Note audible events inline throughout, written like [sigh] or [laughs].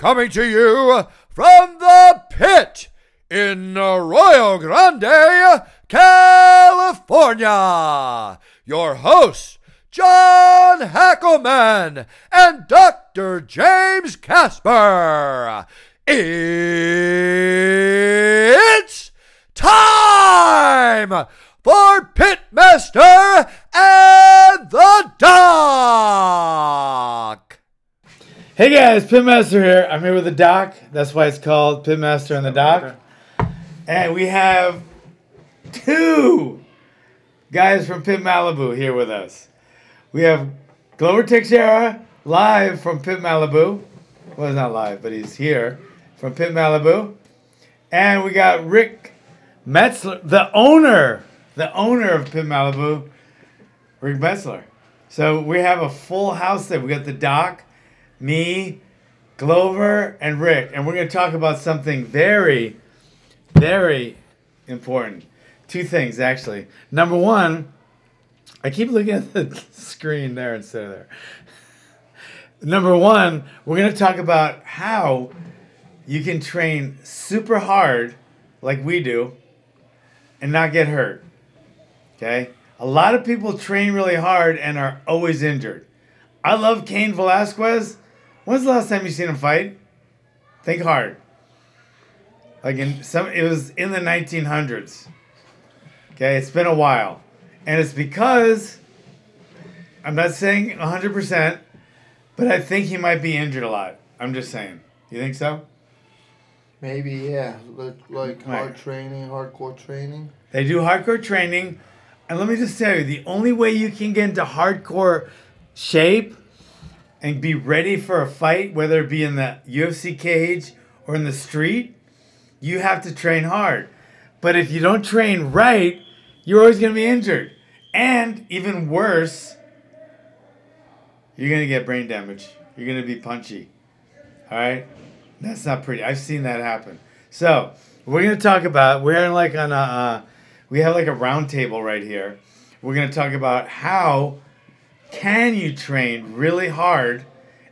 coming to you from the pit in Arroyo Grande, California. Your hosts, John Hackleman and Dr. James Casper. It's time for Pitmaster and the Doc. Hey guys, Pitmaster here. I'm here with the Doc. That's why it's called Pitmaster and the Doc. And we have two guys from Pit Malibu here with us. We have Glover Teixeira live from Pit Malibu. Well, he's not live, but he's here from Pit Malibu. And we got Rick Metzler, the owner, the owner of Pit Malibu, Rick Metzler. So we have a full house there. We got the Doc, me, Glover, and Rick. And we're going to talk about something very, very important. Two things, actually. Number one, I keep looking at the [laughs] screen there instead of there. Number one, we're going to talk about how you can train super hard, like we do, and not get hurt. Okay? A lot of people train really hard and are always injured. I love Cain Velasquez. When's the last time you seen him fight? Think hard. Like in some, it was in the 1900s. Okay, it's been a while, and it's because I'm not saying 100, percent but I think he might be injured a lot. I'm just saying. You think so? Maybe yeah, like like Right. hard training, hardcore training. They do hardcore training. And let me just tell you, the only way you can get into hardcore shape and be ready for a fight, whether it be in the UFC cage or in the street, you have to train hard. But if you don't train right, you're always going to be injured. And even worse, you're going to get brain damage. You're going to be punchy. All right? That's not pretty. I've seen that happen. So, we're going to talk about, we're like on a, uh, we have like a round table right here. We're going to talk about how can you train really hard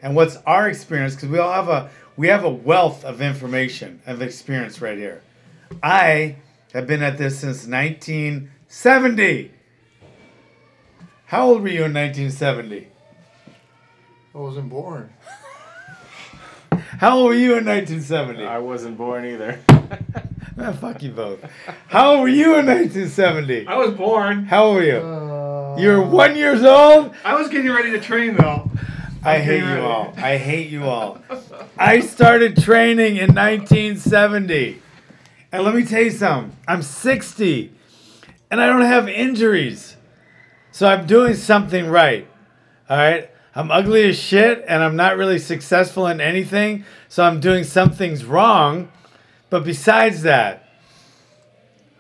and what's our experience because we all have a we have a wealth of information of experience right here. I have been at this since 1970. How old were you in 1970? I wasn't born. How old were you in 1970? I wasn't born either. [laughs] Ah, fuck you both. How old were you in 1970? I was born. How old were you? Uh, You were one years old. I was getting ready to train though. I hate you all. I hate you all. I started training in 1970. And let me tell you something. I'm 60 and I don't have injuries. So I'm doing something right. All right? I'm ugly as shit and I'm not really successful in anything. So I'm doing some things wrong. But besides that,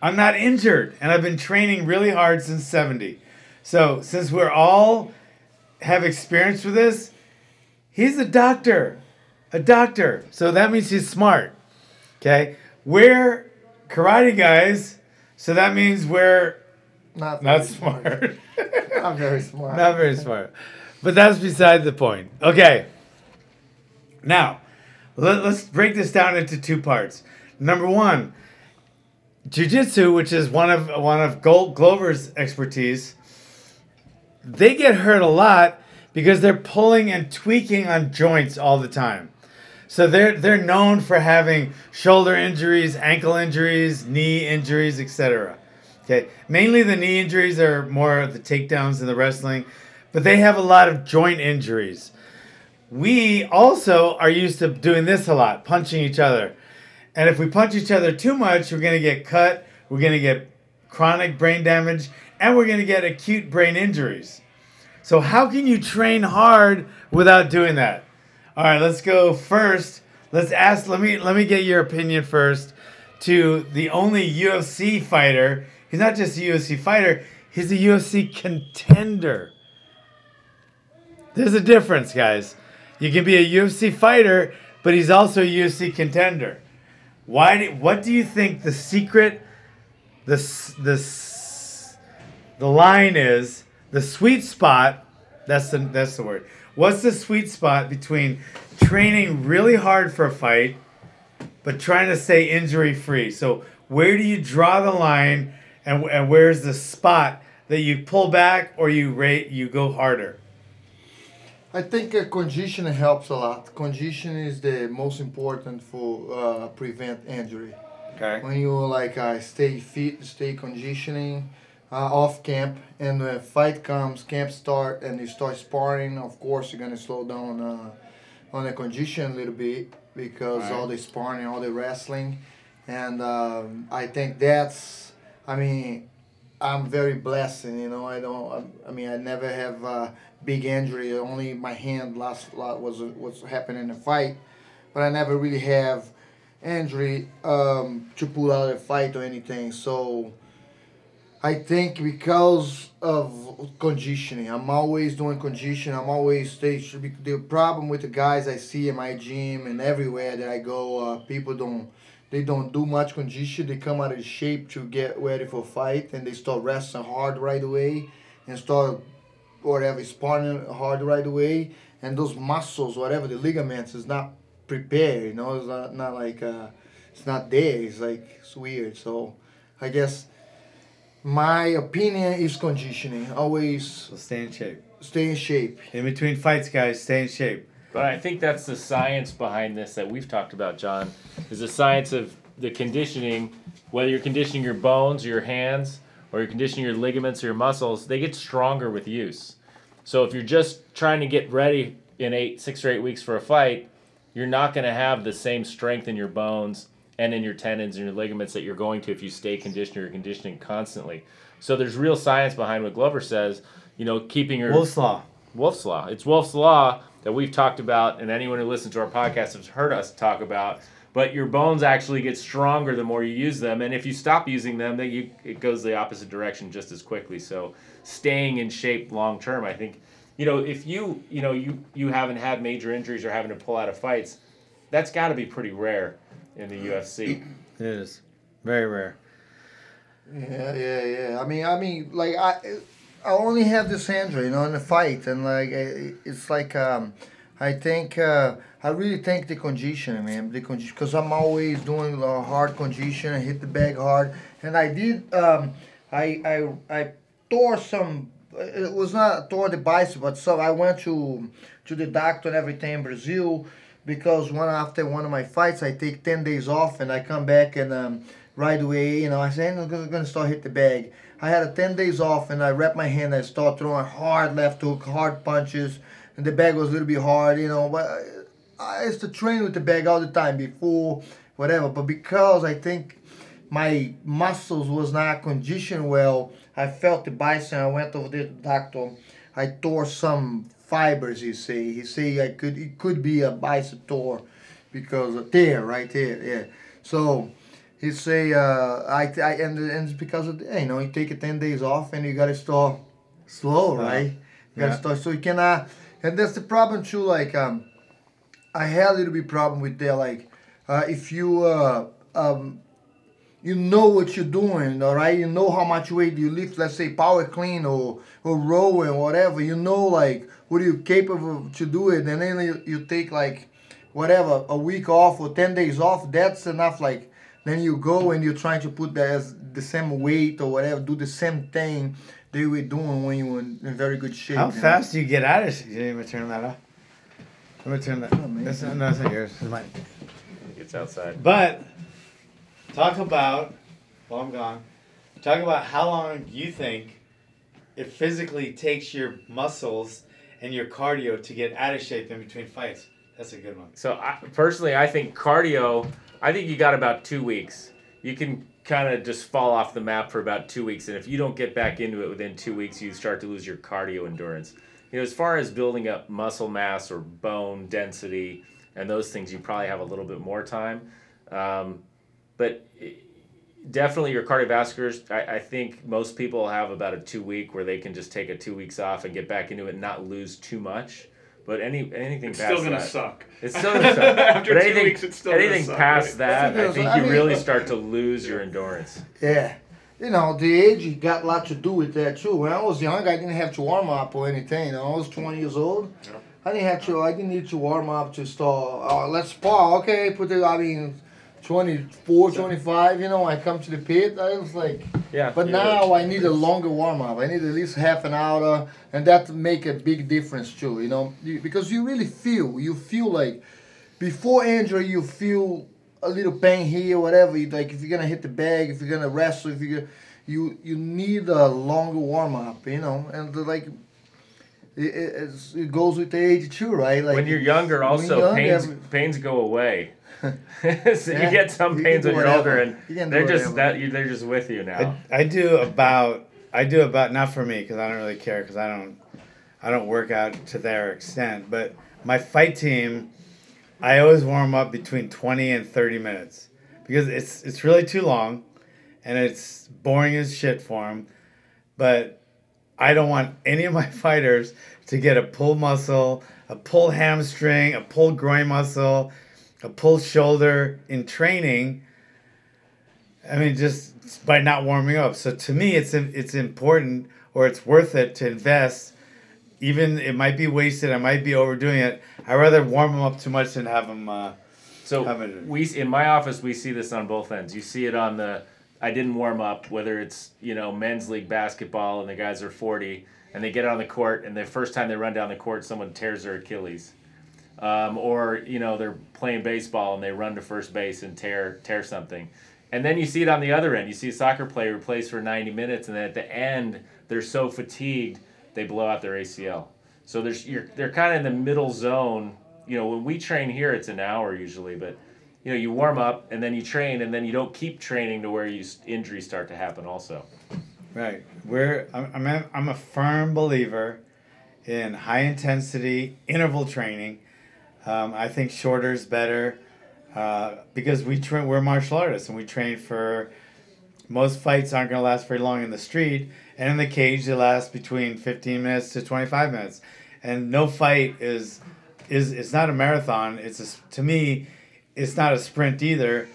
I'm not injured and I've been training really hard since 70. So since we're all have experience with this, he's a doctor. A doctor. So that means he's smart. Okay? We're karate guys, so that means we're not not very smart. [laughs] Not very smart. not very smart. But that's beside the point. Okay. Now, let, let's break this down into two parts. Number one, jujitsu, which is one of one of Gol- Glover's expertise, they get hurt a lot because they're pulling and tweaking on joints all the time. So they're they're known for having shoulder injuries, ankle injuries, knee injuries, etc. Okay, mainly the knee injuries are more the takedowns and the wrestling, but they have a lot of joint injuries. We also are used to doing this a lot, punching each other. And if we punch each other too much, we're going to get cut, we're going to get chronic brain damage, and we're going to get acute brain injuries. So, how can you train hard without doing that? All right, let's go first. Let's ask, let me let me get your opinion first to the only UFC fighter. He's not just a UFC fighter, he's a UFC contender. There's a difference, guys. You can be a UFC fighter, but he's also a UFC contender. Why? Do, what do you think the secret, the the the line is, the sweet spot That's the that's the word. What's the sweet spot between training really hard for a fight, but trying to stay injury free? So where do you draw the line, and and where's the spot that you pull back or you rate you go harder? I think uh, conditioning helps a lot. Conditioning is the most important for uh, prevent injury. Okay. When you like uh, stay fit, stay conditioning uh, off camp, and the fight comes, camp start, and you start sparring. Of course, you're gonna slow down uh, on the condition a little bit because Right. all the sparring, all the wrestling, and um, I think that's. I mean, I'm very blessed, and you know, I don't. I, I mean, I never have uh, big injury. Only my hand last lot was was happening in the fight, but I never really have injury um, to pull out a fight or anything. So I think because of conditioning, I'm always doing conditioning. I'm always stay. The problem with the guys I see in my gym and everywhere that I go, uh, people don't. They don't do much condition. They come out of shape to get ready for fight, and they start wrestling hard right away, and start whatever sparring hard right away. And those muscles, whatever the ligaments, is not prepared. You know, it's not, not like uh, it's not there. It's like it's weird. So, I guess my opinion is conditioning. Always So stay in shape. stay in shape. In between fights, guys, stay in shape. But I think that's the science behind this that we've talked about, John, is the science of the conditioning, whether you're conditioning your bones or your hands or you're conditioning your ligaments or your muscles, they get stronger with use. So if you're just trying to get ready in eight, six or eight weeks for a fight, you're not going to have the same strength in your bones and in your tendons and your ligaments that you're going to if you stay conditioned or you're conditioning constantly. So there's real science behind what Glover says. You know, keeping your Wolff's Law. Wolff's Law. It's Wolff's Law that we've talked about, and anyone who listens to our podcast has heard us talk about. But your bones actually get stronger the more you use them, and if you stop using them, then you it goes the opposite direction just as quickly. So, staying in shape long term, I think, you know, if you you know you you haven't had major injuries or having to pull out of fights, that's got to be pretty rare in the UFC. It is very rare. Yeah, yeah, yeah. I mean, I mean, like I, I only have this injury, you know, in the fight, and like it's like um, I think uh, I really think the conditioning, man, the condition, because I'm always doing a hard condition, I hit the bag hard, and I did, um, I I I tore some. It was not tore the bicep, but so I went to to the doctor and everything in Brazil because one after one of my fights, I take ten days off and I come back and um, right away, you know, I say I'm gonna start hit the bag. I had a ten days off and I wrapped my hand. I start throwing hard left hook, hard punches, and the bag was a little bit hard, you know. But I, I used to train with the bag all the time before, whatever. But because I think my muscles was not conditioned well, I felt the bicep. I went over to the doctor. I tore some fibers. He say he say I could it could be a bicep tore because of there right there yeah. So he say uh, I, I and, and it's because of you know you take it ten days off and you gotta start slow right. You gotta Yeah. start so you cannot and that's the problem too like um I had a little bit problem with that like uh, if you uh, um you know what you're doing, all right? You know how much weight you lift, let's say power clean or, or rowing, whatever. You know, like, what are you capable to do it? And then you, you take, like, whatever, a week off or 10 days off, that's enough. Like, then you go and you're trying to put that as the same weight or whatever, do the same thing they were doing when you were in, in very good shape. How you know? fast do you get out of it? You didn't even turn that off. Let me turn that. man. That's not, no, that's not yours. It's mine. It's outside. But talk about while I'm gone. Talk about how long you think it physically takes your muscles and your cardio to get out of shape in between fights. That's a good one. So I, personally, I think cardio. I think you got about two weeks. You can kind of just fall off the map for about two weeks, and if you don't get back into it within two weeks, you start to lose your cardio endurance. You know, as far as building up muscle mass or bone density and those things, you probably have a little bit more time. Um, but i- definitely your cardiovasculars, I, I think most people have about a two week where they can just take a two weeks off and get back into it and not lose too much. But any anything It's past still gonna that, suck. It's still gonna suck. [laughs] After but two anything, weeks, it's still gonna anything suck, past right? that, I think I you mean, really start to lose your endurance. Yeah. you know, the age you got a lot to do with that too. When I was young, I didn't have to warm up or anything. You know, I was 20 years old. I didn't have to. I didn't need to warm up to start. Oh, let's spar. Okay, put it. I mean, 24, 25. You know, I come to the pit. I was like, Yeah. but now I need a longer warm up. I need at least half an hour, and that make a big difference too. You know, You- because you really feel. You feel like before injury, you feel a little pain here, whatever. You, like if you're gonna hit the bag, if you're gonna wrestle, if you you you need a longer warm up. You know, and the, like. It, it, it goes with the age too, right? Like when you're younger, when also you're young, pains every- pains go away. [laughs] so Yeah, you get some pains can when do you're older, and You they're just that you, they're just with you now. I, I do about I do about not for me because I don't really care because I don't I don't work out to their extent. But my fight team, I always warm up between twenty and thirty minutes because it's it's really too long, and it's boring as shit for them. But I don't want any of my [laughs] fighters to get a pull muscle, a pull hamstring, a pull groin muscle, a pull shoulder in training. I mean, just by not warming up. So to me, it's it's important or it's worth it to invest. Even it might be wasted, I might be overdoing it. I would rather warm them up too much than have them. Uh, So How many? we in my office we see this on both ends. You see it on the I didn't warm up, whether it's you know men's league basketball and the guys are forty and they get on the court and the first time they run down the court someone tears their Achilles, um, or you know they're playing baseball and they run to first base and tear tear something, and then you see it on the other end. You see a soccer player who plays for ninety minutes and then at the end they're so fatigued they blow out their ACL. So there's you're they're kind of in the middle zone. You know, when we train here, it's an hour usually, but you know, you warm up and then you train, and then you don't keep training to where you injuries start to happen. Also, right. We're I'm I'm a firm believer in high intensity interval training. Um, I think shorter is better uh, because we train. We're martial artists and we train for. Most fights aren't going to last very long in the street, and in the cage they last between fifteen minutes to twenty five minutes, and no fight is is it's not a marathon. It's a, to me, it's not a sprint either.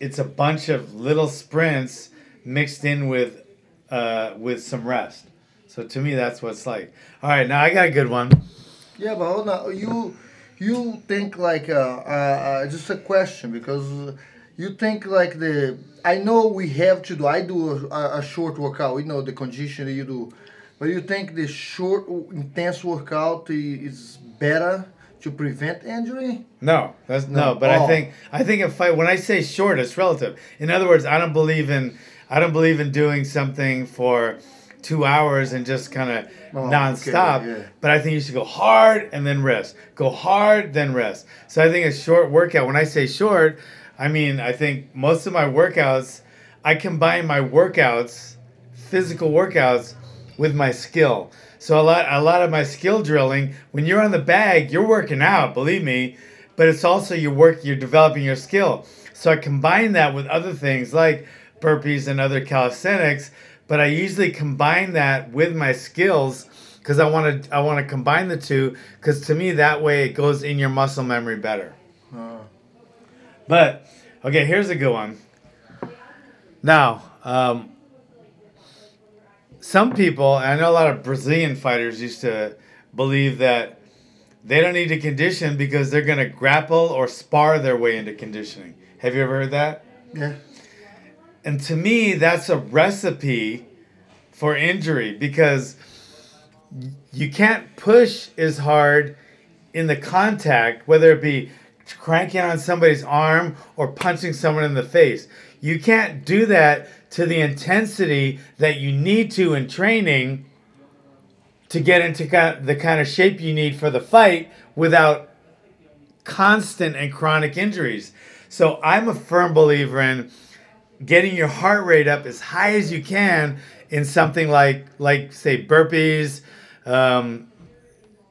It's a bunch of little sprints mixed in with uh, with some rest. So to me, that's what it's like. All right, now I got a good one. Yeah, but hold on. You you think like uh, uh, uh, just a question because you think like the I know we have to do. I do a, a short workout. We know the condition that you do, but you think the short intense workout is better to prevent injury? No, that's no. No. But I Oh. think I think if I when I say short, it's relative. In other words, I don't believe in I don't believe in doing something for two hours and just kind of Oh, nonstop. okay, yeah. But I think you should go hard and then rest. Go hard then rest. So I think a short workout. When I say short, I mean I think most of my workouts, I combine my workouts, physical workouts, with my skill. So a lot a lot of my skill drilling, when you're on the bag, you're working out, believe me, but it's also your work you're developing your skill. So I combine that with other things like burpees and other calisthenics, but I usually combine that with my skills because I want to I want to combine the two because to me that way it goes in your muscle memory better. But okay, here's a good one. Now, um, some people, and I know a lot of Brazilian fighters used to believe that they don't need to condition because they're going to grapple or spar their way into conditioning. Have you ever heard that? Yeah. And to me, that's a recipe for injury because you can't push as hard in the contact, whether it be cranking on somebody's arm or punching someone in the face. You can't do that to the intensity that you need to in training to get into the kind of shape you need for the fight without constant and chronic injuries. So I'm a firm believer in getting your heart rate up as high as you can in something like like say burpees, um,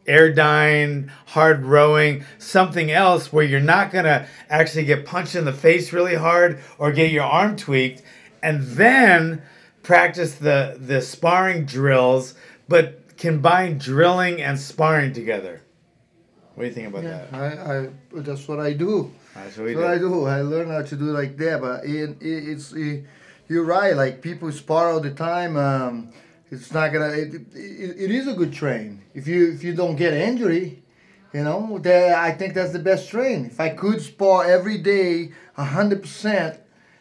AirDyne, hard rowing, something else where you're not gonna actually get punched in the face really hard or get your arm tweaked, and then practice the the sparring drills, but combine drilling and sparring together. What do you think about Yeah, that? I, I that's what I do. That's what what I do. I learn how to do like that, but it, it, it's it, you're right. Like people spar all the time. Um, it's not gonna. It, it, it is a good train. If you if you don't get injury, you know, that I think that's the best train. If I could spar every day, hundred percent,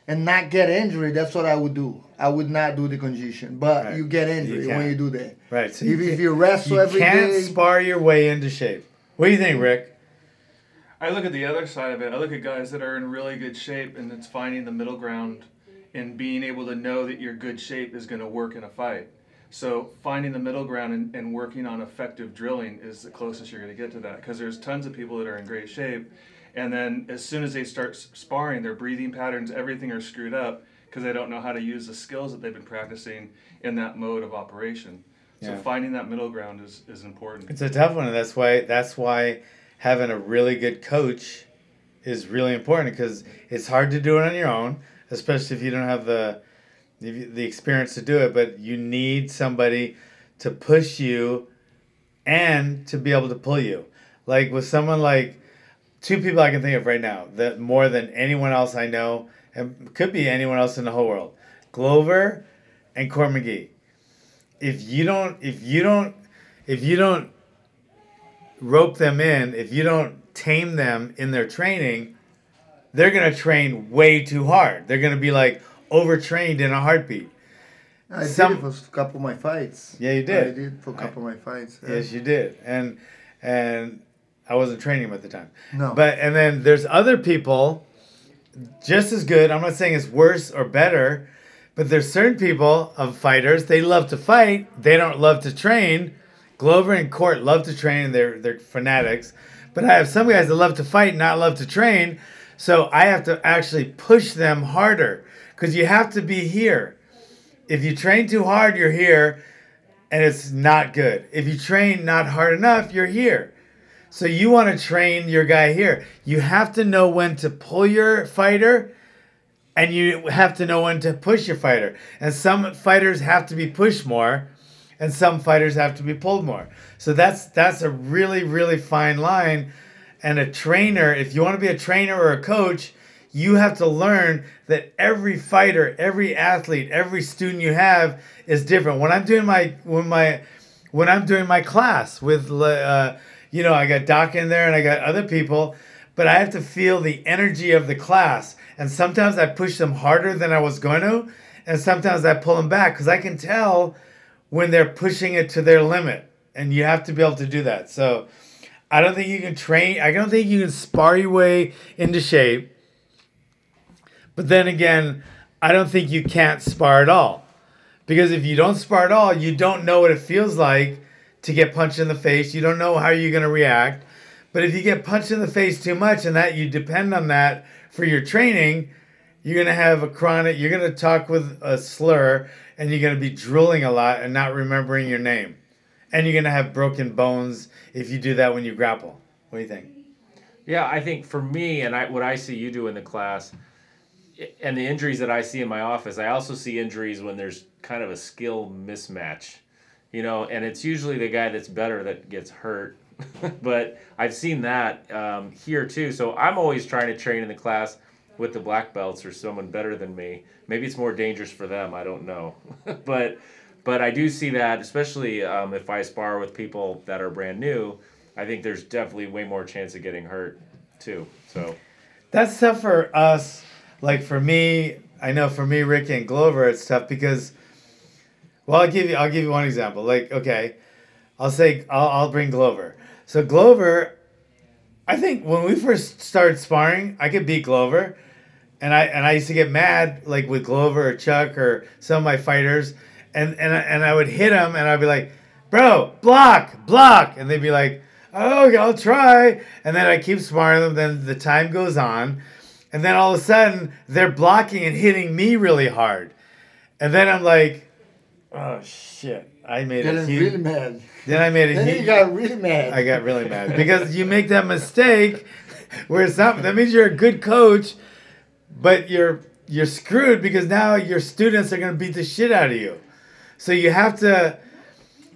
and not get injury, that's what I would do. I would not do the condition, but Right. you get You injury can't. when you do that. Right. So If, you, if you wrestle you every can't day, spar your way into shape. What do you think, Rick? I look at the other side of it. I look at guys that are in really good shape, and it's finding the middle ground and being able to know that your good shape is going to work in a fight. So finding the middle ground and, and working on effective drilling is the closest you're going to get to that. Because there's tons of people that are in great shape, and then as soon as they start sparring, their breathing patterns, everything are screwed up because they don't know how to use the skills that they've been practicing in that mode of operation. So Yeah. finding that middle ground is, is important. It's a tough one, and that's why that's why having a really good coach is really important because it's hard to do it on your own, especially if you don't have the the experience to do it. But you need somebody to push you and to be able to pull you. Like with someone like two people I can think of right now that more than anyone else I know, and could be anyone else in the whole world, Glover and Court McGee. If you don't, if you don't, if you don't rope them in, if you don't tame them in their training, they're gonna train way too hard. They're gonna be like overtrained in a heartbeat. I some- did for a couple of my fights. Yeah, you did. I did for a couple of my fights. uh, Yes, you did, and and I wasn't training them at the time. No. But and then there's other people just as good. I'm not saying it's worse or better, but there's certain people of fighters. They love to fight. They don't love to train. Glover and Court love to train. They're they're fanatics. But I have some guys that love to fight, and not love to train. So I have to actually push them harder because you have to be here. If you train too hard, you're here and it's not good. If you train not hard enough, you're here. So you want to train your guy here. You have to know when to pull your fighter and you have to know when to push your fighter. And some fighters have to be pushed more and some fighters have to be pulled more. So that's that's a really really fine line and a trainer, if you want to be a trainer or a coach, you have to learn that every fighter, every athlete, every student you have is different. When I'm doing my when my when I'm doing my class with uh, you know I got Doc in there and I got other people, but I have to feel the energy of the class. And sometimes I push them harder than I was going to, and sometimes I pull them back because I can tell when they're pushing it to their limit, and you have to be able to do that. So. I don't think you can train. I don't think you can spar your way into shape. But then again, I don't think you can't spar at all. Because if you don't spar at all, you don't know what it feels like to get punched in the face. You don't know how you're going to react. But if you get punched in the face too much and that you depend on that for your training, you're going to have a chronic, you're going to talk with a slur and you're going to be drooling a lot and not remembering your name. And you're going to have broken bones if you do that when you grapple. What do you think? Yeah, I think for me and I, what I see you do in the class, and the injuries that I see in my office, I also see injuries when there's kind of a skill mismatch, you know, and it's usually the guy that's better that gets hurt. [laughs] but I've seen that um, here too. So I'm always trying to train in the class with the black belts or someone better than me. Maybe it's more dangerous for them. I don't know, [laughs] but but I do see that, especially um, if I spar with people that are brand new. I think there's definitely way more chance of getting hurt too. So That's tough for us. Like for me, I know for me, Rick and Glover, it's tough because. Well, I'll give you. I'll give you one example. Like, okay, I'll say I'll, I'll bring Glover. So Glover, I think when we first started sparring, I could beat Glover, and I and I used to get mad like with Glover or Chuck or some of my fighters, and and I, and I would hit them and I'd be like, bro, block, block, and they'd be like, oh, I'll try, and then I keep sparring them. Then the time goes on, and then all of a sudden they're blocking and hitting me really hard, and then I'm like, oh shit, I made a huge. really mad. Then I made a Then huge. you got really mad. I got really mad because you make that mistake where it's not that means you're a good coach, but you're you're screwed because now your students are gonna beat the shit out of you. So you have to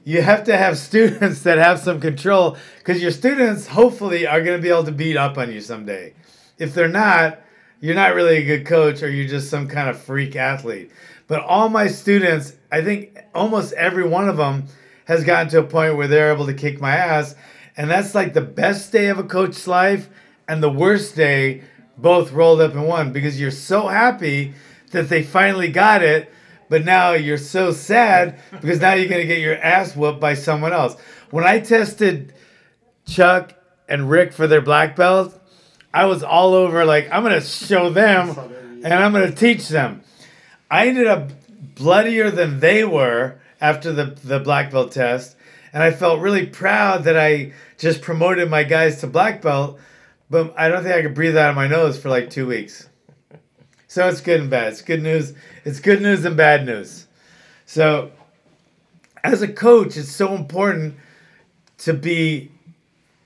you have to have [laughs] students that have some control because your students hopefully are gonna be able to beat up on you someday. If they're not, you're not really a good coach or you're just some kind of freak athlete. But all my students, I think almost every one of them has gotten to a point where they're able to kick my ass. And that's like the best day of a coach's life and the worst day both rolled up in one because you're so happy that they finally got it. But now you're so sad because now you're going to get your ass whooped by someone else. When I tested Chuck and Rick for their black belt, I was all over like I'm gonna show them and I'm gonna teach them. I ended up bloodier than they were after the the black belt test, and I felt really proud that I just promoted my guys to black belt. But I don't think I could breathe out of my nose for like two weeks. So it's good and bad. It's good news. It's good news and bad news. So as a coach, it's so important to be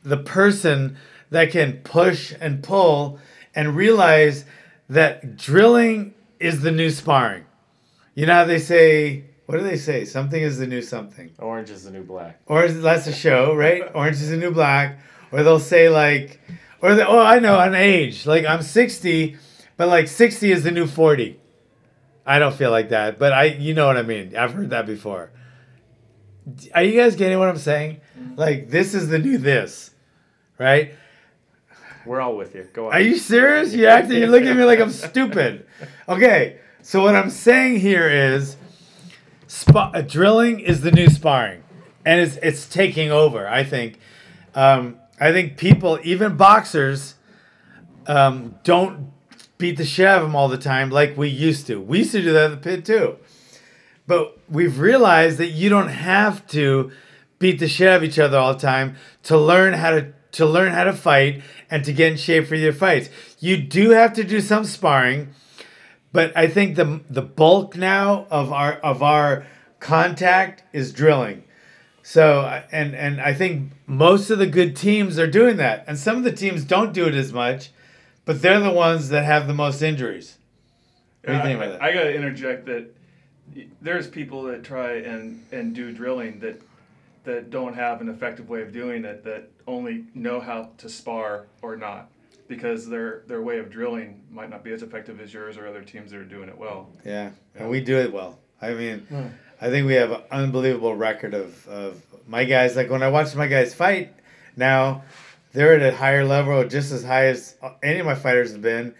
the person that can push and pull and realize that drilling is the new sparring. You know how they say, what do they say? Something is the new something. Orange is the new black. Or that's a show, right? Orange is the new black. Or they'll say like, or the, oh, I know, an age. Like I'm 60, but like 60 is the new 40. I don't feel like that, but I, you know what I mean. I've heard that before. Are you guys getting what I'm saying? Like this is the new this, right? We're all with you. Go on. Are you serious? You're acting. You're looking at me like I'm stupid. [laughs] Okay, so what I'm saying here is, spa- uh, drilling is the new sparring, and it's it's taking over. I think. Um, I think people, even boxers, um, don't beat the shit out of them all the time like we used to. We used to do that in the pit too, but we've realized that you don't have to beat the shit out of each other all the time to learn how to to learn how to fight and to get in shape for your fights. You do have to do some sparring, but I think the the bulk now of our of our contact is drilling. So uh, and and I think most of the good teams are doing that, and some of the teams don't do it as much, but they're the ones that have the most injuries. What do you think I, about that? I gotta interject that there's people that try and, and do drilling that that don't have an effective way of doing it that only know how to spar or not because their their way of drilling might not be as effective as yours or other teams that are doing it well. Yeah, and we do it well. I mean, hmm. I think we have an unbelievable record of, of my guys. Like when I watch my guys fight now, they're at a higher level, just as high as any of my fighters have been.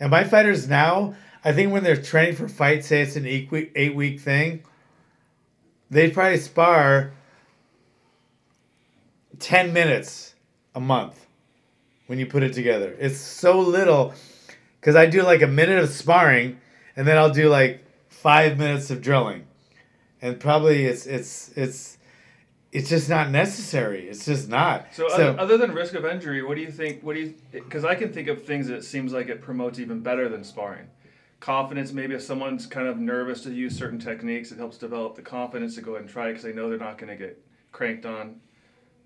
And my fighters now, I think when they're training for fights, say it's an eight week, eight week thing, they probably spar 10 minutes a month when you put it together. It's so little because I do like a minute of sparring and then I'll do like five minutes of drilling. And probably it's it's it's it's just not necessary. It's just not. So, other, other than risk of injury, what do you think? What do you? Because I can think of things that it seems like it promotes even better than sparring. Confidence, maybe if someone's kind of nervous to use certain techniques, it helps develop the confidence to go ahead and try it because they know they're not going to get cranked on.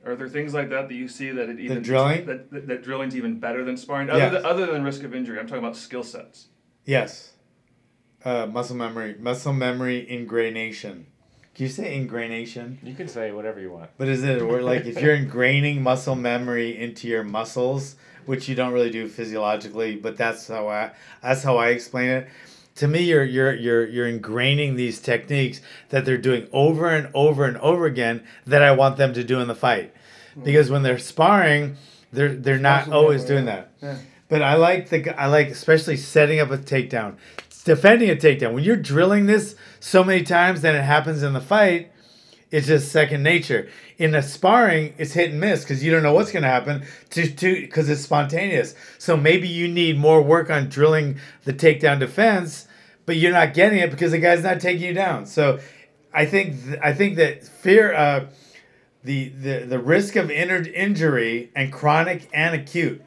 Are there things like that that you see that it even drilling? that, that, that drilling's even better than sparring? Other, Yes. than, other than risk of injury, I'm talking about skill sets. yes, uh, muscle memory, muscle memory ingranation. Can you say ingranation? You can say whatever you want. But is it a word like if you're ingraining muscle memory into your muscles, which you don't really do physiologically, but that's how I that's how I explain it. To me, you're you're you're you're ingraining these techniques that they're doing over and over and over again that I want them to do in the fight, because when they're sparring, they're they're not always doing that. But I like the I like especially setting up a takedown, defending a takedown. When you're drilling this so many times, then it happens in the fight. It's just second nature. In a sparring, it's hit and miss because you don't know what's going to happen to to because it's spontaneous. So maybe you need more work on drilling the takedown defense, but you're not getting it because the guy's not taking you down. So I think th- I think that fear. Uh, the, the, the risk of injured injury and chronic and acute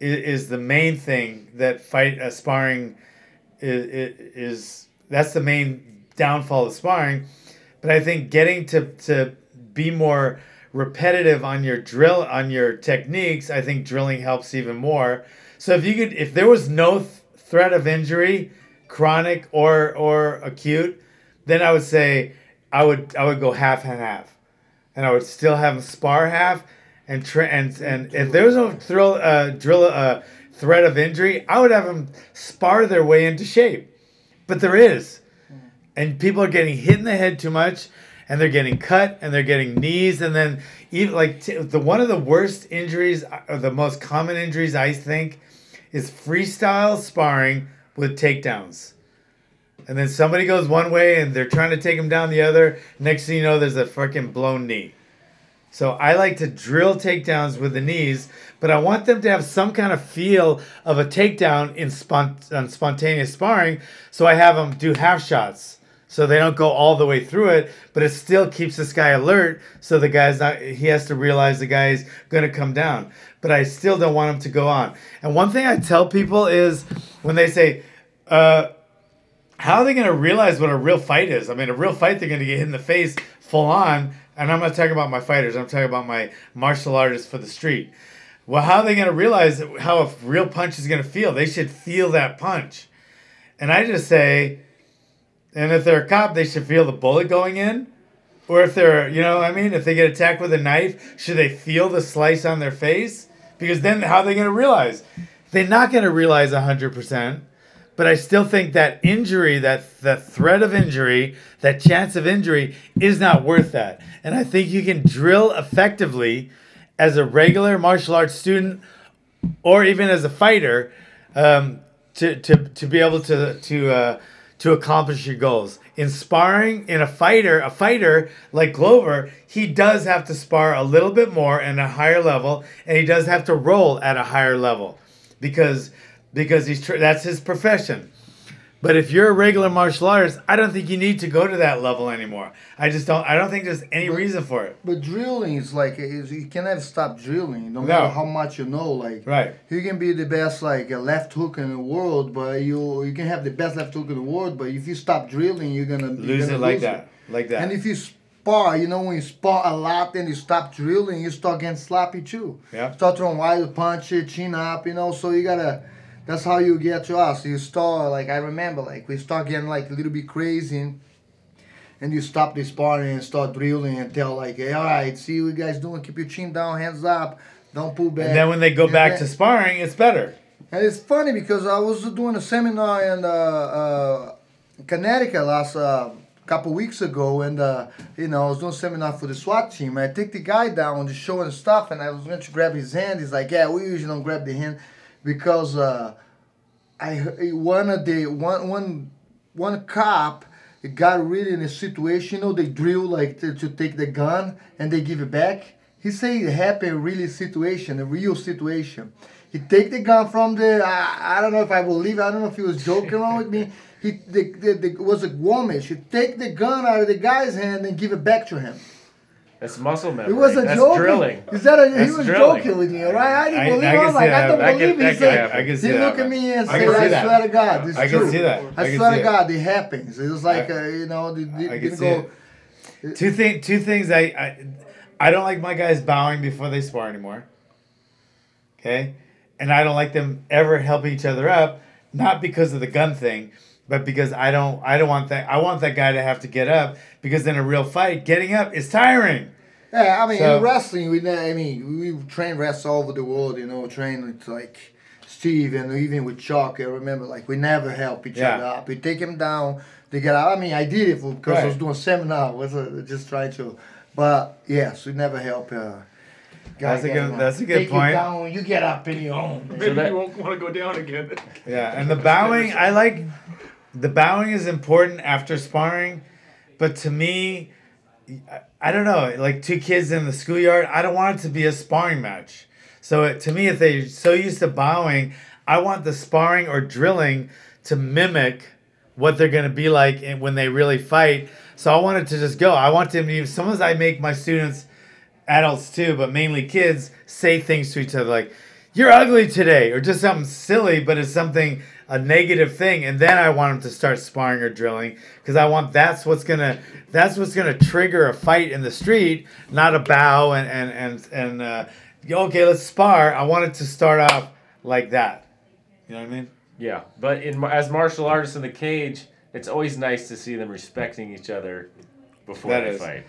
is, is the main thing that fight uh, sparring is, is that's the main downfall of sparring. But i think getting to, to be more repetitive on your drill on your techniques i think drilling helps even more. So if you could if there was no th- threat of injury chronic or or acute then i would say i would i would go half and half. And I would still have them spar half and tra- and and if there was no thrill uh, drill uh, threat of injury, I would have them spar their way into shape. But there is. And people are getting hit in the head too much and they're getting cut and they're getting knees and then even like t- the one of the worst injuries or the most common injuries I think is freestyle sparring with takedowns. And then somebody goes one way and they're trying to take him down the other. Next thing you know, there's a fucking blown knee. So I like to drill takedowns with the knees, but I want them to have some kind of feel of a takedown in spont- on spontaneous sparring. So I have them do half shots, so they don't go all the way through it, but it still keeps this guy alert. So the guy's not he has to realize the guy's gonna come down, but I still don't want him to go on. And one thing I tell people is when they say, uh, how are they going to realize what a real fight is? I mean, a real fight, they're going to get hit in the face full on. And I'm not talking about my fighters, I'm talking about my martial artists for the street. Well, how are they going to realize how a real punch is going to feel? They should feel that punch. And I just say, and if they're a cop, they should feel the bullet going in. Or if they're, you know what I mean? If they get attacked with a knife, should they feel the slice on their face? Because then how are they going to realize? They're not going to realize 100% but I still think that injury, that the threat of injury, that chance of injury is not worth that. And I think you can drill effectively as a regular martial arts student or even as a fighter um, to, to, to be able to to uh, to accomplish your goals. In sparring, in a fighter, a fighter like Glover, he does have to spar a little bit more and a higher level, and he does have to roll at a higher level because because he's tr- that's his profession. But if you're a regular martial artist, I don't think you need to go to that level anymore. I just don't. I don't think there's any But- reason for it. But drilling is like is you can never stop drilling, no matter how much you know. Like Right. you can be the best like a left hook in the world, but you you can have the best left hook in the world, but if you stop drilling, you're gonna you're Lose gonna it like lose that, like that. And if you spar, you know when you spar a lot and you stop drilling, you start getting sloppy too. Yeah. Start throwing wild punch, chin up, you know. So you gotta. That's how you get to us. You start like I remember, like we start getting like a little bit crazy and you stop the sparring and start drilling and tell like, hey, all right, see what you guys doing. Keep your chin down, hands up, don't pull back. and then when they go And back then- to sparring, it's better. and it's funny because I was doing a seminar in uh, uh, Connecticut last uh, couple weeks ago, and uh, you know I was doing a seminar for the SWAT team. I take the guy down, just showing stuff, and I was going to grab his hand. He's like, "Yeah, we usually don't grab the hand because uh, I one of the one one one cop." Got really in a situation, you know, they drill like to, to take the gun and they give it back. He say it happened really situation, a real situation. He take the gun from the. I, I don't know if I believe. I don't know if he was joking around with me. He the, the, the was a woman. She take the gun out of the guy's hand and give it back to him. That's muscle memory. It was a That's joke. drilling. Is that a, he was drilling. joking with me, right? I didn't I- believe I him. I'm like, see I that. don't That can- believe that he can said. I can see He that. look at me and I say, can see I that. swear to God, this is I can true. see that. I, I swear to it. God, it happens. It was like, I- uh, you know, it, it I can didn't see go. it. Two thing, two things. I, I, I don't like my guys bowing before they spar anymore. Okay, and I don't like them ever helping each other up, not because of the gun thing, but because I don't, I don't want that. I want that guy to have to get up because in a real fight, getting up is tiring. Yeah, I mean, So- in wrestling, we I mean, we train wrestlers all over the world. You know, train with like Steve and even with Chuck. I remember, like, we never help each Yeah. other up. We take him down. They get out. I mean, I did it for, because I was doing seminar. Was uh, just trying to, but yes, we never help. Uh, guy That's a good- him that's a good Take point. You down, you get up in your own. Maybe that- you won't want to go down again. [laughs] Yeah, and the bowing, I like the bowing is important after sparring, but to me, I- don't know, like two kids in the schoolyard, I don't want it to be a sparring match. So it, to me, if they're so used to bowing, I want the sparring or drilling to mimic what they're gonna be like when they really fight. So I wanted to just go. I want them to. Sometimes I make my students adults too, but mainly kids, say things to each other like, "You're ugly today," or just something silly, but it's something a negative thing, and then I want them to start sparring or drilling because I want that's what's gonna that's what's gonna trigger a fight in the street, not a bow and and and and uh, okay, let's spar. I want it to start off like that. You know what I mean? Yeah, but in as martial artists in the cage, it's always nice to see them respecting each other before That they is. fight.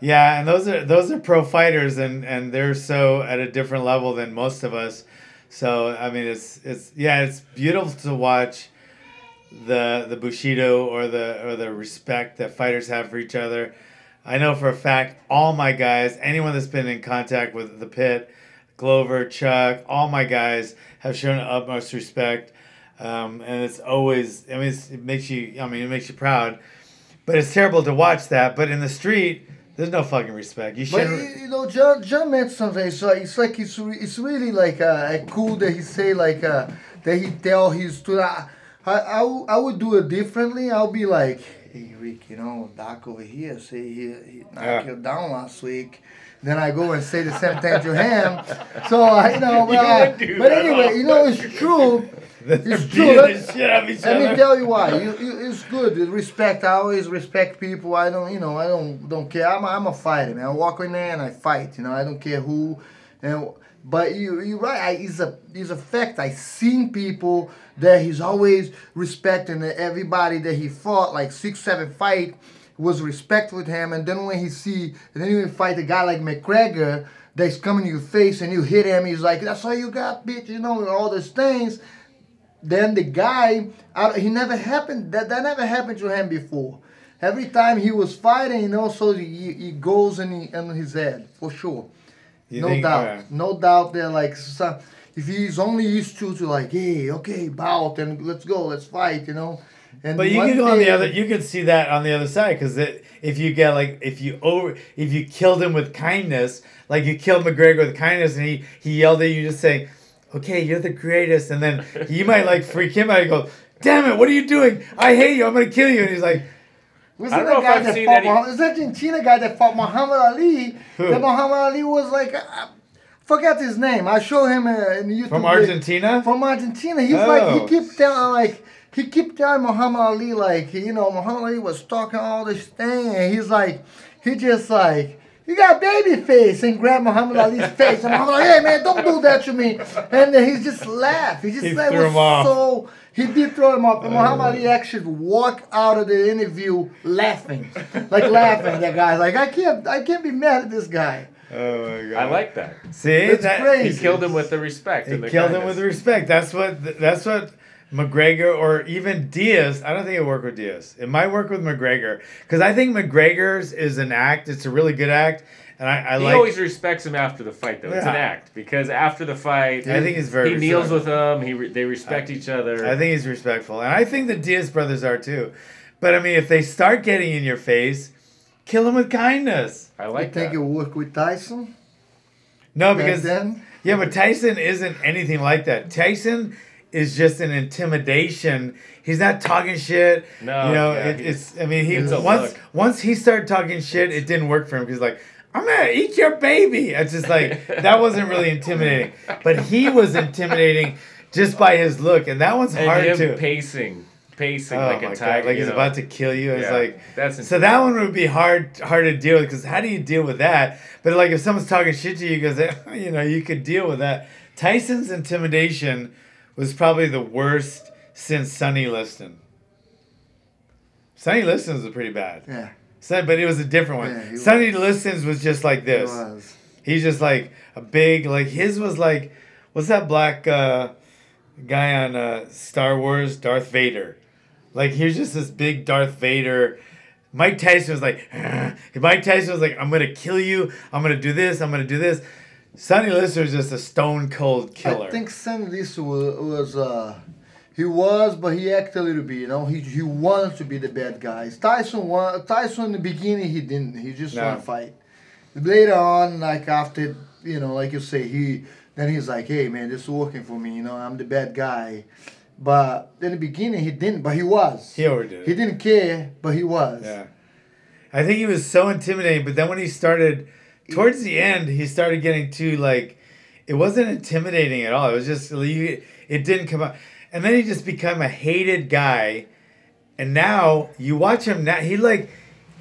Yeah, and those are those are pro fighters, and and they're so at a different level than most of us. So I mean, it's it's yeah, it's beautiful to watch the the bushido or the or the respect that fighters have for each other. I know for a fact all my guys, anyone that's been in contact with the pit, Glover, Chuck, all my guys have shown utmost respect, um, and it's always I mean it makes you I mean it makes you proud, but it's terrible to watch that. But in the street, there's no fucking respect. You shouldn't. you know, John, John mentioned something. It's like it's like it's, re- it's really like uh, cool that he say like uh, that he tell his to I, I, I, w- I would do it differently. I'll be like, hey Rick, you know, Doc over here say he, he knocked Yeah. you down last week. Then I go and say the same thing to him. [laughs] So I you know, but, but anyway, you know, it's true. They're It's true. the shit out of each Let me tell you why. You, you, it's good. Respect. I always respect people. I don't, you know, I don't don't care. I'm a, I'm a fighter, man. I walk in there and I fight. You know, I don't care who. And but you you're right. I, it's a it's a fact. I seen people that he's always respecting everybody that he fought like six seven fight was respect with him. And then when he see and then he fight a guy like McGregor that's coming to your face and you hit him, he's like, "That's all you got, bitch," you know, all those things then the guy he never happened that that never happened to him before. Every time he was fighting you know so he, he goes in, he, in his head for sure. You no think- doubt. no doubt they're like some, if he's only used to to like hey okay bout and let's go let's fight you know? And But you could go on the other. You could see that on the other side because if you get like if you over if you killed him with kindness, like you killed McGregor with kindness, and he he yelled at you, just saying, "Okay, you're the greatest," and then you [laughs] might like freak him out. and go, "Damn it, what are you doing? I hate you. I'm gonna kill you." And he's like, Was I don't the know if guy I've that seen fought any- Muhammad, was the Argentina guy that fought Muhammad Ali? Who? That Muhammad Ali was like, uh, forget his name. I show him uh, in YouTube. "From video. Argentina." From Argentina. He's Oh. like, he kept telling, like, he kept telling Muhammad Ali, like, you know, Muhammad Ali was talking all this thing, and he's like, he just like, you got baby face, and grab Muhammad Ali's face, and Muhammad Ali, hey man, don't do that to me. And then he just laughed. He just He like, threw was him off. so, he did throw him off. And uh. Muhammad Ali actually walked out of the interview laughing, like laughing. That guy, like, I can't, I can't be mad at this guy. Oh my god! I like that. See, It's that, He killed him with the respect. He and the killed him kindness. with respect. That's what. That's what. McGregor or even Diaz. I don't think it work with Diaz. It might work with McGregor because I think McGregor's is an act. It's a really good act, and I, I He like. always respects him after the fight, though. Yeah. It's an act because after the fight, I think he's very he kneels with him. He re- they respect each other. I think he's respectful, and I think the Diaz brothers are too. But I mean, if they start getting in your face, kill them with kindness. I I like think that. it worked with Tyson. No, back because then. yeah, but Tyson isn't anything like that. Tyson is just an intimidation. He's not talking shit. No, you know, yeah, it, it's. I mean, he once once he started talking shit, it didn't work for him He's like. I'm gonna eat your baby. It's just like that wasn't really [laughs] intimidating, but he was intimidating just by his look, and that one's and hard to. pacing, pacing Oh like a god! tiger. Like he's know? about to kill you. It's Yeah, like that's so that one would be hard hard to deal with because how do you deal with that? But like if someone's talking shit to you, because [laughs] you know you could deal with that. Tyson's intimidation was probably the worst since Sonny Liston. Sonny Liston's was pretty bad. Yeah, Son, but it was a different one. Yeah, he Sonny Liston's was just like this. was. He's just like a big like his was like what's that black uh, guy on uh, Star Wars Darth Vader. Like he was just this big Darth Vader. Mike Tyson was like Mike Tyson was like I'm gonna kill you. I'm gonna do this. I'm gonna do this. Sonny Liston is just a stone cold killer. I think Sam Lister was, was uh, he was, but he acted a little bit. You know, he he wanted to be the bad guy. Tyson won. Tyson in the beginning he didn't. He just No. wanted to fight. Later on, like after you know, like you say, he then he's like, hey man, this is working for me. You know, I'm the bad guy. But in the beginning he didn't, but he was. he overdid. He didn't care, but he was. Yeah. I think he was so intimidating, but then when he started towards the end, he started getting too like it wasn't intimidating at all. It was just you, it didn't come out. And then he just became a hated guy. And now you watch him now he like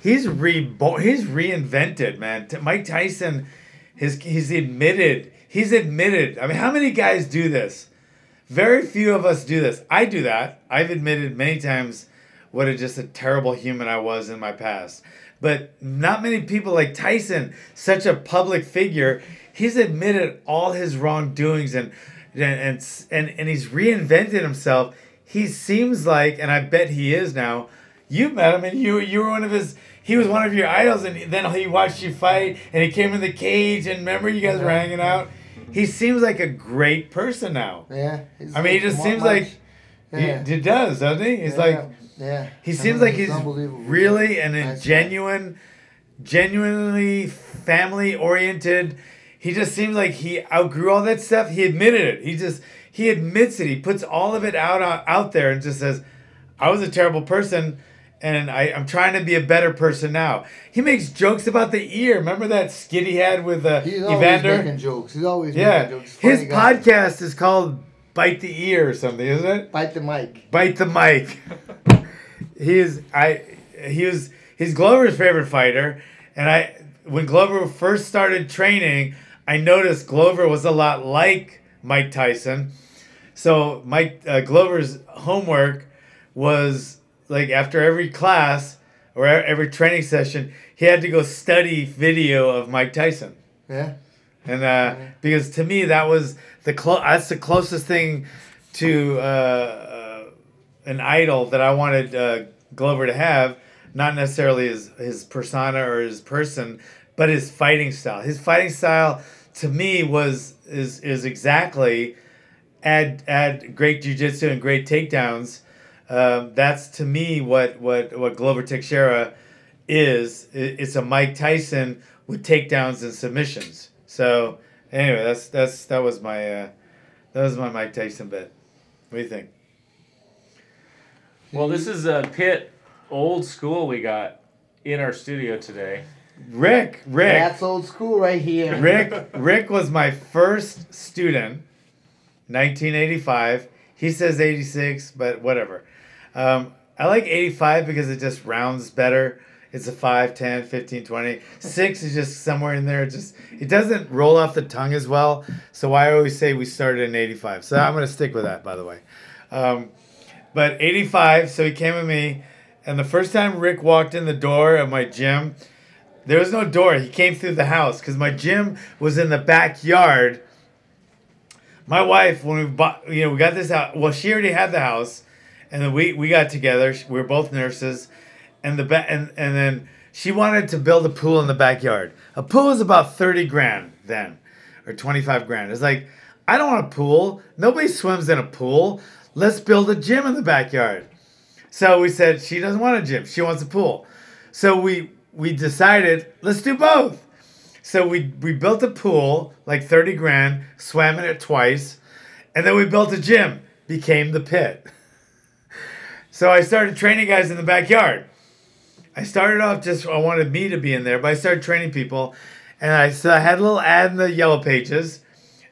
he's reborn he's reinvented, man. Mike Tyson his he's admitted he's admitted. I mean, how many guys do this? Very few of us do this. I do that. I've admitted many times what a just a terrible human I was in my past. But not many people like Tyson, such a public figure, he's admitted all his wrongdoings and and and and, and he's reinvented himself. He seems like, and I bet he is now. You met him, and you you were one of his. He was one of your idols, and then he watched you fight, and he came in the cage, and remember you guys were hanging out. He seems like a great person now. Yeah. I mean, he just seems much- like Yeah. he, he does, doesn't he? He's yeah, like yeah. he seems like he's unbelievable. really and a Nice guy. genuine, genuinely family oriented. He just seems like he outgrew all that stuff. He admitted it. He just he admits it. He puts all of it out out, out there and just says, "I was a terrible person." And I, I'm trying to be a better person now. He makes jokes about the ear. Remember that skit he had with uh, He's always Evander? making jokes. He's always Yeah. making jokes. Funny His guy. podcast is called Bite the Ear or something, isn't it? Bite the mic. Bite the mic. [laughs] he is I he was he's Glover's favorite fighter and I when Glover first started training, I noticed Glover was a lot like Mike Tyson. So Mike uh, Glover's homework was like after every class or every training session, he had to go study video of Mike Tyson. Yeah. And uh, because to me that was the clo- that's the closest thing to uh, an idol that I wanted uh, Glover to have, not necessarily his his persona or his person, but his fighting style. His fighting style to me was is is exactly add add great jujitsu and great takedowns. Um, that's to me what what what Glover Teixeira is. It's a Mike Tyson with takedowns and submissions. So anyway, that's that's that was my uh, that was my Mike Tyson bit. What do you think? Well, this is a pit old school we got in our studio today. Rick, Rick, That's old school right here. Rick, Rick was my first student, 1985. He says 86, but whatever. Um, I like 85 because it just rounds better. It's a 5, 10, 15, 20. 6 is just somewhere in there. It just it doesn't roll off the tongue as well. So I always say we started in 85. So I'm going to stick with that, by the way. Um, but 85, so he came with me. And the first time Rick walked in the door of my gym, there was no door. He came through the house because my gym was in the backyard. My wife, when we bought, you know, we got this out. Well, she already had the house, and then we we got together. We were both nurses, and the ba- and and then she wanted to build a pool in the backyard. A pool is about thirty grand then, or twenty five grand. It's like I don't want a pool. Nobody swims in a pool. Let's build a gym in the backyard. So we said she doesn't want a gym. She wants a pool. So we we decided let's do both. So we we built a pool like thirty grand, swam in it twice, and then we built a gym. Became the pit. [laughs] So I started training guys in the backyard. I started off just I wanted me to be in there, but I started training people, and I so I had a little ad in the yellow pages,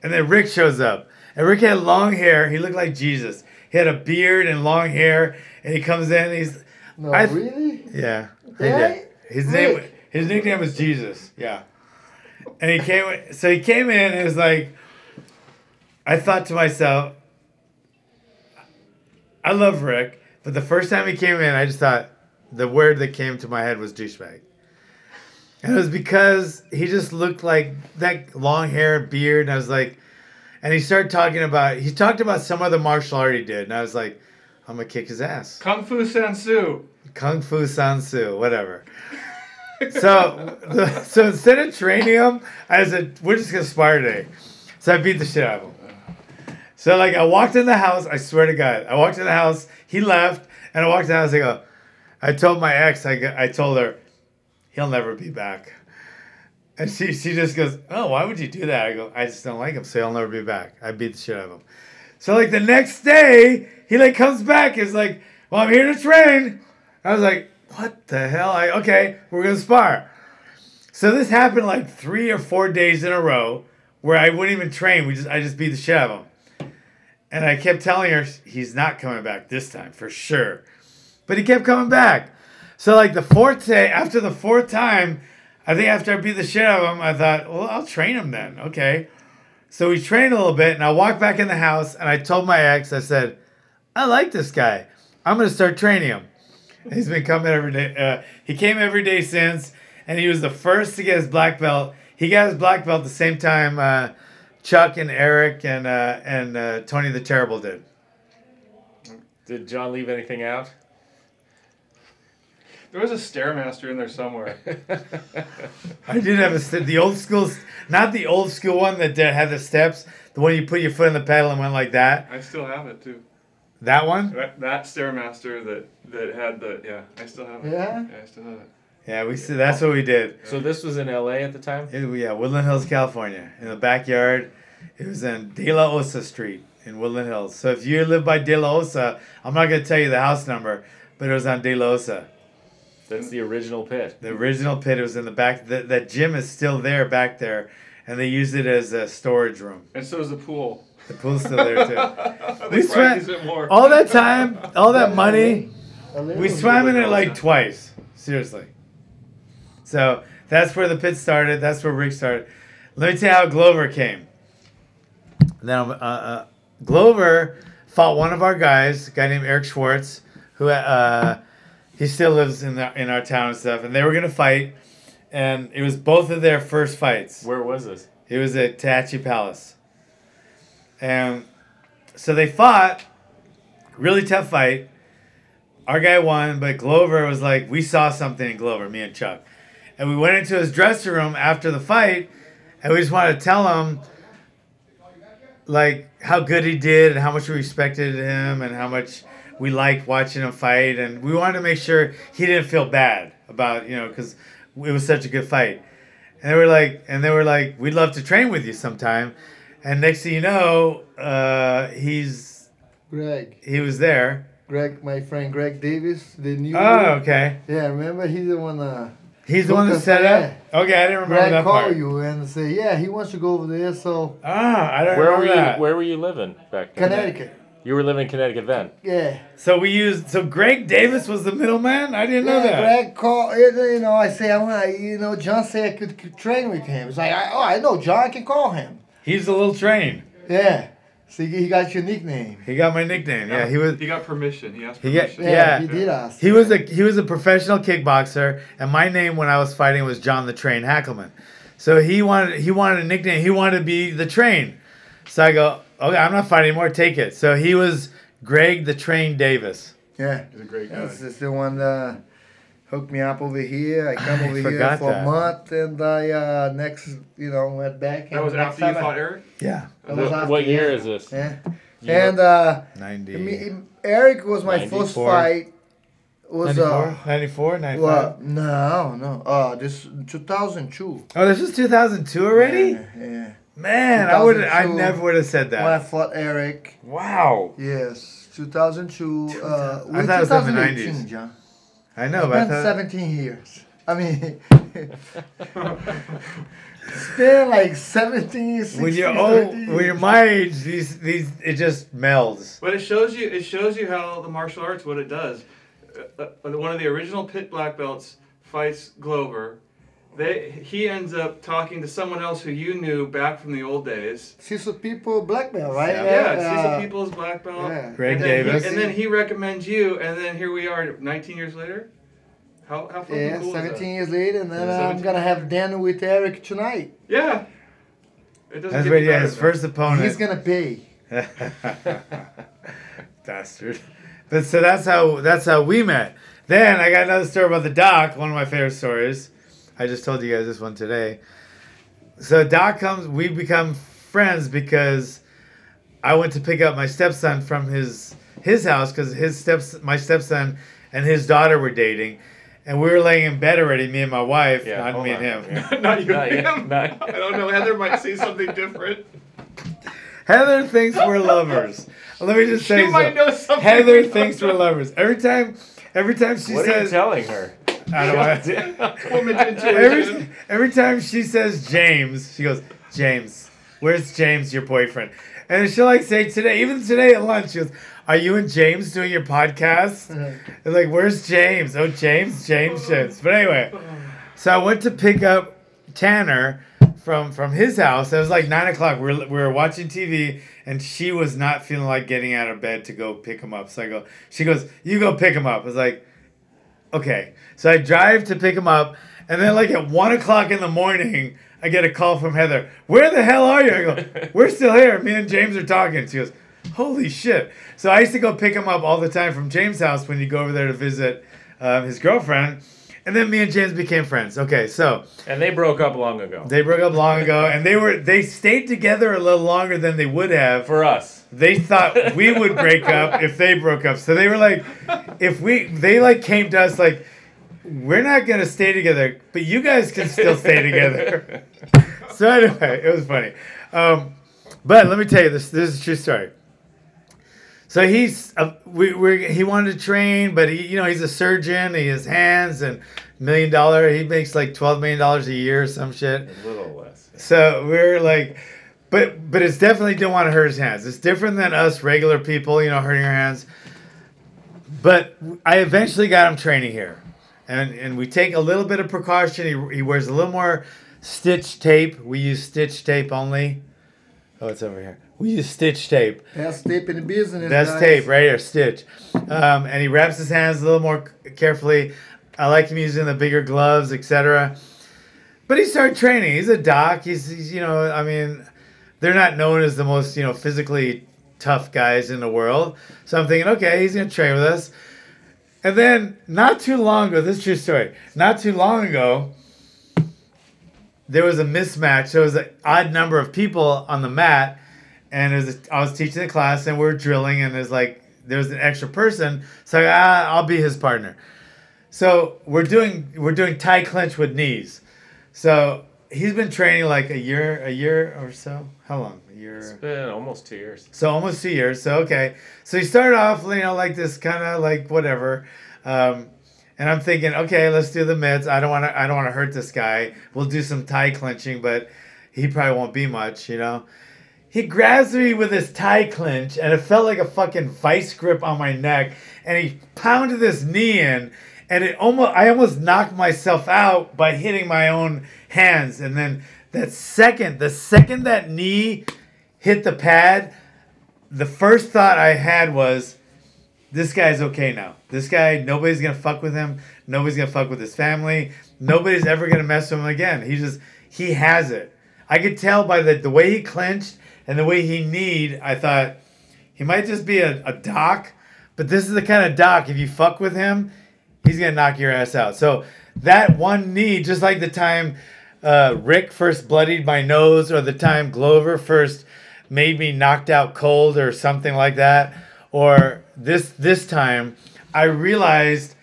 and then Rick shows up, and Rick had long hair. He looked like Jesus. He had a beard and long hair, and he comes in. And he's No, I- really? yeah. He Yeah? did. His name Rick. his nickname was Jesus. Yeah. And he came so he came in and it was like I thought to myself I love Rick, but the first time he came in I just thought the word that came to my head was douchebag. And it was because he just looked like that long hair, beard, and I was like and he started talking about he talked about some other martial art he did, and I was like, I'm gonna kick his ass. Kung Fu San Soo. Kung Fu San Soo, whatever. so, the, so instead of training him, I said, we're just gonna spar today. So I beat the shit out of him. So like I walked in the house, I swear to God, I walked in the house, he left, and I walked in the house, I go, I told my ex, I, I told her, he'll never be back. And she, she just goes, oh, why would you do that? I go, I just don't like him, so he'll never be back. I beat the shit out of him. So like the next day, he like comes back. Is like, well, I'm here to train. I was like, what the hell? I okay, we're gonna spar. So this happened like three or four days in a row where I wouldn't even train. We just I just beat the shit out of him. And I kept telling her he's not coming back this time for sure. But he kept coming back. So like the fourth day, after the fourth time, I think after I beat the shit out of him, I thought, well, I'll train him then. Okay. So we trained a little bit, and I walked back in the house, and I told my ex, I said, I like this guy. I'm gonna start training him. And [laughs] He's been coming every day. Uh, he came every day since, and he was the first to get his black belt. He got his black belt the same time uh, Chuck and Eric and uh, and uh, Tony the Terrible did. Did John leave anything out? There was a stairmaster in there somewhere. [laughs] I did have a st- the old school, not the old school one that had the steps. The one you put your foot in the pedal and went like that. I still have it too. That one. That, that stairmaster that that had the yeah, I still have it. Yeah? yeah I still have it. Yeah, we see. That's what we did. So this was in L.A. at the time. It- yeah, Woodland Hills, California, in the backyard. It was in De La Osa Street in Woodland Hills. So if you live by De La Osa, I'm not gonna tell you the house number, but it was on De La Osa. That's the original pit. The original pit. Was in the back. The, that gym is still there back there, and they used it as a storage room. And so is the pool. The pool's still there too. [laughs] We swam- more. All that time, all that [laughs] money, we swam in it like twice. Seriously. So that's where the pit started. That's where Rick started. Let me tell you how Glover came. Now, uh, uh, Glover fought one of our guys, a guy named Eric Schwartz, who uh, he still lives in the, in our town and stuff. And they were gonna fight, and it was both of their first fights. Where was this? It was at Tachi Palace. And so they fought. Really tough fight. Our guy won, but Glover was like, we saw something in Glover, me and Chuck. And we went into his dressing room after the fight, and we just wanted to tell him, like, how good he did and how much we respected him and how much we liked watching him fight. And we wanted to make sure he didn't feel bad about, you know, because it was such a good fight. And they were like, and they were like, we'd love to train with you sometime. And next thing you know, uh, he's Greg. he was there. Greg, my friend Greg Davis, the new. Oh, okay. Yeah, remember he's the one. Uh, He's the one that Lucas, set yeah. up. Okay, I didn't remember Greg that call part. you and say, yeah, he wants to go over there. So Ah, I don't Where were remember you? that. Where were you living back then? Connecticut. You were living in Connecticut then. Yeah. So we used. So Greg Davis was the middleman. I didn't know that. Greg call. You know, I say I want. You know, John said I could, could train with him. It's like, I, oh, I know John. I can call him. He's a little train. Yeah. So he he got your nickname. He got my nickname. Yeah, he was. He got permission. He asked He got- permission. Yeah, Yeah. he did ask. He was a he was a professional kickboxer, and my name when I was fighting was John the Train Hackleman. So he wanted he wanted a nickname. He wanted to be the Train. So I go, okay, I'm not fighting anymore. Take it. So he was Greg the Train Davis. Yeah. He's a great guy. This is the one that hooked me up over here. I come [laughs] I over here for that. a month, and I uh, next, you know, went back. That and was next after you time fought Eric. Yeah, That was What, after, what year yeah. is this? Yeah. You And uh, ninety. me, Eric was my first fight. Was 94, uh, 94, 95. well, no, no. Uh, this 2002. Oh, this was 2002 already. Yeah, yeah. Man, I would I never would have said that. When I that. fought Eric. Wow. Yes, 2002. Uh, I thought it was in the 90s. John. I know, It's but I thought- 17 years. I mean, [laughs] it's been like 17, 16, when you're old, years. when you're my age, these these it just melds. But it shows you it shows you how the martial arts what it does. Uh, uh, one of the original pit black belts fights Glover. They he ends up talking to someone else who you knew back from the old days. Cecil Peoples black belt, right? Yeah. Yeah, Cecil Uh, People's black belt. Yeah. Greg and then Davis. He, and then he recommends you, and then here we are, 19 years later. How how fucking Yeah, cool 17 is that? years later, and then Yeah, I'm gonna have dinner with Eric tonight. Yeah. It doesn't That's get right. Yeah, his than first opponent. He's gonna pay. [laughs] Bastard. But so that's how that's how we met. Then I got another story about the doc. One of my favorite stories. I just told you guys this one today. So Doc comes. We become friends because I went to pick up my stepson from his his house because his steps my stepson and his daughter were dating, and we were laying in bed already. Me and my wife, Yeah, not me on. and him. Yeah. [laughs] not you Not and yet, him. not- [laughs] I don't know. Heather might see something different. [laughs] Heather thinks we're lovers. Let me just say She might know something. Heather thinks we're lovers. Every time, every time she says What are you telling her? I don't. [laughs] Woman's every, every time she says James, she goes, James, where's James, your boyfriend? And she'll like say today, even today at lunch, she goes, Are you and James doing your podcast? [laughs] And like, where's James? Oh, James, James, James. But anyway, so I went to pick up Tanner from from his house. It was like nine o'clock. We were, we were watching TV, and she was not feeling like getting out of bed to go pick him up. So I go, she goes, "You go pick him up." I was like, "Okay." So I drive to pick him up, and then like at one o'clock in the morning, I get a call from Heather. Where the hell are you? I go, [laughs] we're still here. Me and James are talking. She goes, holy shit. So I used to go pick him up all the time from James' house when you go over there to visit um, his girlfriend. And then me and James became friends. Okay, so And they broke up long ago. they broke up long ago, and they were they stayed together a little longer than they would have. For us. They thought we would break up if they broke up. So they were like, if we, they like came to us like, we're not gonna stay together, but you guys can still stay together. [laughs] so anyway, it was funny. Um, but let me tell you this. This is a true story. So he's uh, we we he wanted to train, but he you know he's a surgeon. He has hands and million dollar. He makes like twelve million dollars a year or some shit. A little less. So we're like, but but it's definitely don't want to hurt his hands. It's different than us regular people, you know, hurting our hands. But I eventually got him training here, and and we take a little bit of precaution. He he wears a little more stitch tape. We use stitch tape only. Oh, it's over here. We use stitch tape. Best tape in the business. That's guys. tape right here, stitch. Um, and he wraps his hands a little more carefully. I like him using the bigger gloves, etc. But he started training. He's a doc. He's, he's, you know, I mean, they're not known as the most, you know, physically tough guys in the world. So I'm thinking, okay, he's gonna train with us. And then not too long ago, this is true story. Not too long ago, there was a mismatch. There was an odd number of people on the mat, and it was, I was teaching the class, and we are drilling, and there's like there was an extra person, so ah, I'll be his partner. So we're doing we're doing tie clinch with knees. So he's been training like a year, a year or so. How long? A year. It's been almost two years. So almost two years. So okay. So he started off, you know, like this kind of like whatever. Um, and I'm thinking, okay, let's do the mitts. I don't want to. I don't want to hurt this guy. We'll do some tie clinching, but he probably won't be much, you know. He grabs me with his tie clinch, and it felt like a fucking vice grip on my neck. And he pounded this knee in, and it almost I almost knocked myself out by hitting my own hands. And then that second, the second that knee hit the pad, the first thought I had was, this guy's okay now. This guy, nobody's gonna fuck with him. Nobody's gonna fuck with his family. Nobody's ever gonna mess with him again. He just he has it. I could tell by the the way he clenched and the way he kneed. I thought he might just be a, a doc, but this is the kind of doc. If you fuck with him, he's gonna knock your ass out. So that one knee, just like the time uh, Rick first bloodied my nose, or the time Glover first made me knocked out cold, or something like that, or this this time, I realized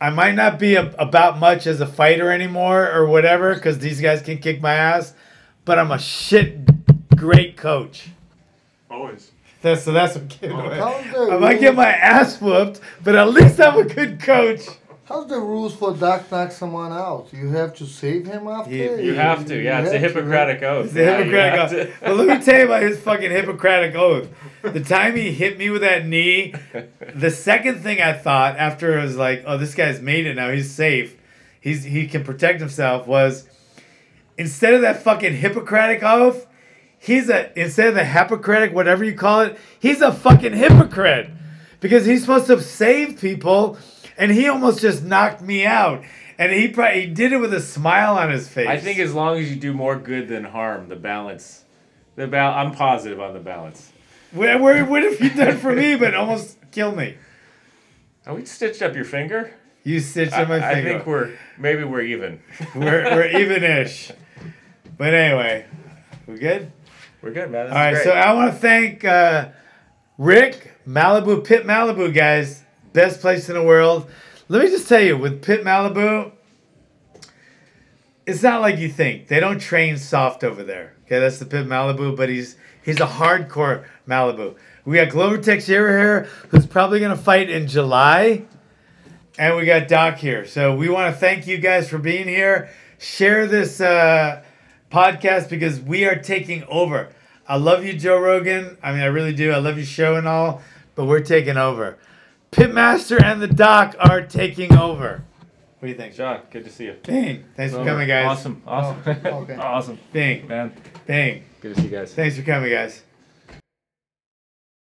I might not be a, about much as a fighter anymore, or whatever, because these guys can kick my ass, but I'm a shit great coach. Always. That's, so that's what I'm getting How's I might get my ass whooped, but at least I'm a good coach. How's the rules for Doc knock someone out? You have to save him after. You- You have to, yeah. It's a have to, Hippocratic oath. It's a Yeah, Hippocratic have oath. but let me tell you about his fucking Hippocratic oath. The time he hit me with that knee, the second thing I thought after it was like, oh, this guy's made it now. He's safe. He's he can protect himself. Was instead of that fucking Hippocratic oath, he's a instead of the Hippocratic whatever you call it, he's a fucking hypocrite because he's supposed to save people, and he almost just knocked me out. And he probably he did it with a smile on his face. I think as long as you do more good than harm, the balance, the bal- I'm positive on the balance. What, what, what have you done for me but almost killed me? Are we stitched up your finger? You stitched on my I finger. I think we're maybe we're even. we're, we're [laughs] even-ish. But anyway, we good? We're good, man. This All right, is so. I want to thank uh, Rick, Malibu, Pit Malibu, guys. Best place in the world. Let me just tell you, with Pit Malibu, it's not like you think. They don't train soft over there. Okay, that's the Pit Malibu, but he's he's a hardcore Malibu. We got Glover Teixeira here, who's probably gonna fight in July, and we got Doc here. So we want to thank you guys for being here. Share this uh, podcast because we are taking over. I love you, Joe Rogan. I mean, I really do. I love your show and all, but we're taking over. Pitmaster and the Doc are taking over. What do you think? John, good to see you. Bing. Thanks for oh, coming, guys. Awesome, awesome, Oh, okay. [laughs] awesome, Bing. man. Bing. Good to see you guys. Thanks for coming, guys.